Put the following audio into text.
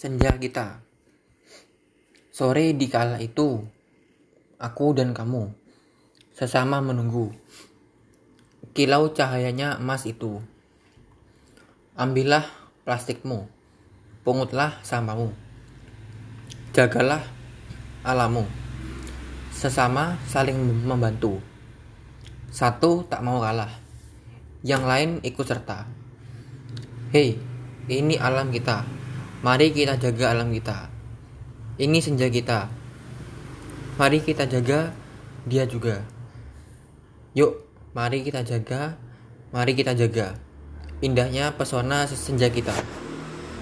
senja kita. Sore di kala itu, aku dan kamu sesama menunggu. Kilau cahayanya emas itu. Ambillah plastikmu, pungutlah sampahmu. Jagalah alamu. Sesama saling membantu. Satu tak mau kalah. Yang lain ikut serta. Hei, ini alam kita. Mari kita jaga alam kita. Ini senja kita. Mari kita jaga dia juga. Yuk, mari kita jaga. Mari kita jaga. Indahnya pesona senja kita.